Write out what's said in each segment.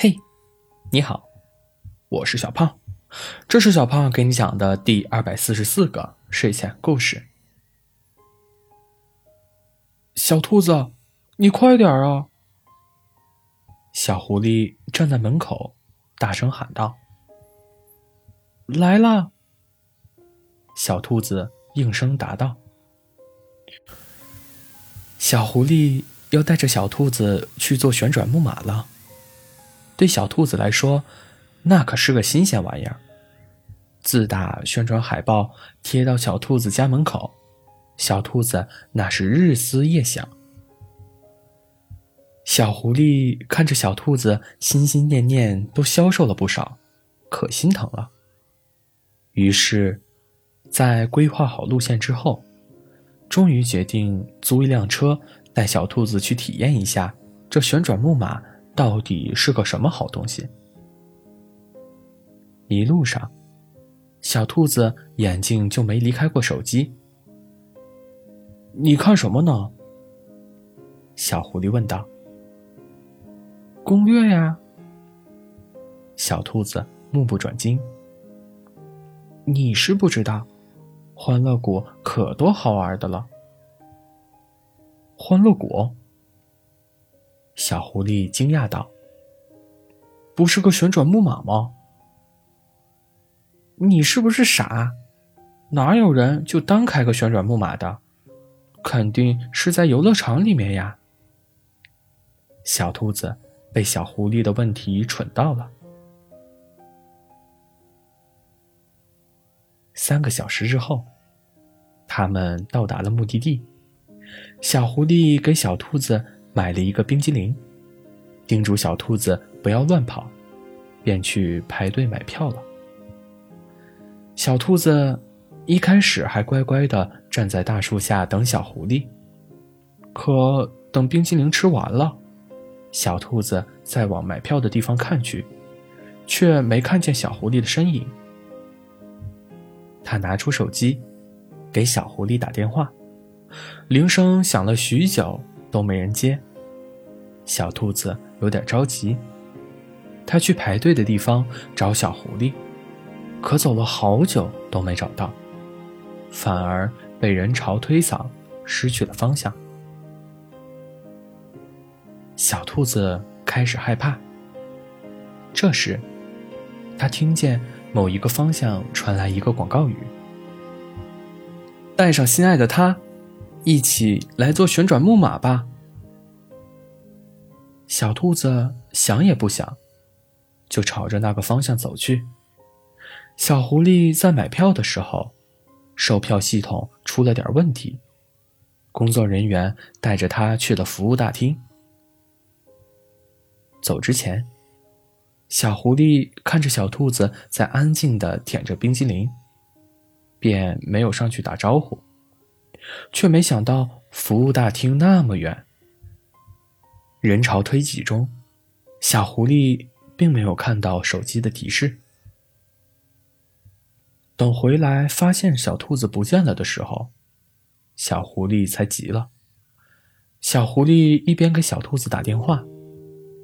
嘿，你好，我是小胖，这是小胖给你讲的第二百四十四个睡前故事。小兔子，你快点啊！小狐狸站在门口，大声喊道：“来啦！”小兔子应声答道：“小狐狸要带着小兔子去做旋转木马了。”对小兔子来说，那可是个新鲜玩意儿。自打宣传海报贴到小兔子家门口，小兔子那是日思夜想。小狐狸看着小兔子心心念念都消瘦了不少，可心疼了。于是，在规划好路线之后，终于决定租一辆车带小兔子去体验一下这旋转木马。到底是个什么好东西？一路上，小兔子眼睛就没离开过手机。你看什么呢？小狐狸问道。攻略呀。小兔子目不转睛。你是不知道，欢乐谷可多好玩的了。欢乐谷。小狐狸惊讶道：“不是个旋转木马吗？你是不是傻？哪有人就单开个旋转木马的？肯定是在游乐场里面呀！”小兔子被小狐狸的问题蠢到了。三个小时之后，他们到达了目的地。小狐狸给小兔子。买了一个冰激凌，叮嘱小兔子不要乱跑，便去排队买票了。小兔子一开始还乖乖的站在大树下等小狐狸，可等冰激凌吃完了，小兔子再往买票的地方看去，却没看见小狐狸的身影。他拿出手机，给小狐狸打电话，铃声响了许久都没人接。小兔子有点着急，它去排队的地方找小狐狸，可走了好久都没找到，反而被人潮推搡，失去了方向。小兔子开始害怕。这时，他听见某一个方向传来一个广告语：“带上心爱的他，一起来做旋转木马吧。”小兔子想也不想，就朝着那个方向走去。小狐狸在买票的时候，售票系统出了点问题，工作人员带着他去了服务大厅。走之前，小狐狸看着小兔子在安静的舔着冰激凌，便没有上去打招呼，却没想到服务大厅那么远。人潮推挤中，小狐狸并没有看到手机的提示。等回来发现小兔子不见了的时候，小狐狸才急了。小狐狸一边给小兔子打电话，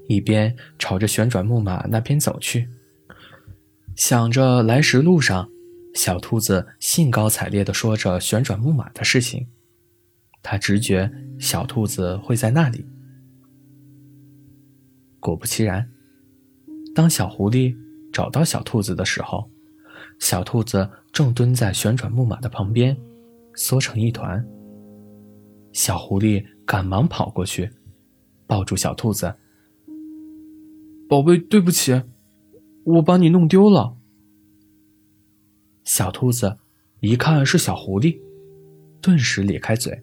一边朝着旋转木马那边走去，想着来时路上小兔子兴高采烈地说着旋转木马的事情，他直觉小兔子会在那里。果不其然，当小狐狸找到小兔子的时候，小兔子正蹲在旋转木马的旁边，缩成一团。小狐狸赶忙跑过去，抱住小兔子：“宝贝，对不起，我把你弄丢了。”小兔子一看是小狐狸，顿时咧开嘴：“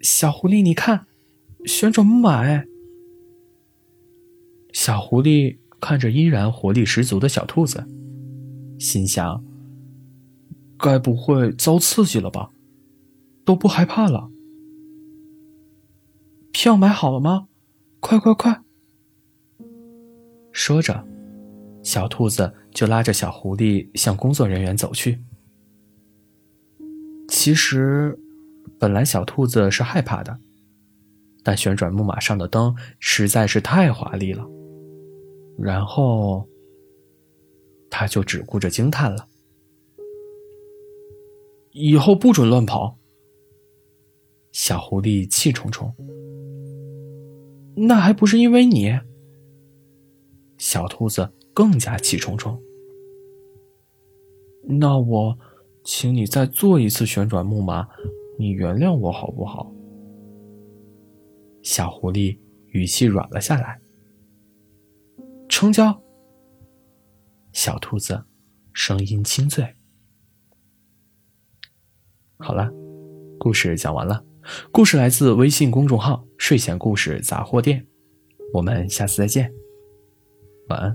小狐狸，你看，旋转木马哎！”小狐狸看着依然活力十足的小兔子，心想：“该不会遭刺激了吧？都不害怕了。”票买好了吗？快快快！说着，小兔子就拉着小狐狸向工作人员走去。其实，本来小兔子是害怕的，但旋转木马上的灯实在是太华丽了。然后，他就只顾着惊叹了。以后不准乱跑。小狐狸气冲冲。那还不是因为你？小兔子更加气冲冲。那我，请你再做一次旋转木马，你原谅我好不好？小狐狸语气软了下来。成交。小兔子声音清脆。好了，故事讲完了。故事来自微信公众号“睡前故事杂货店”，我们下次再见，晚安。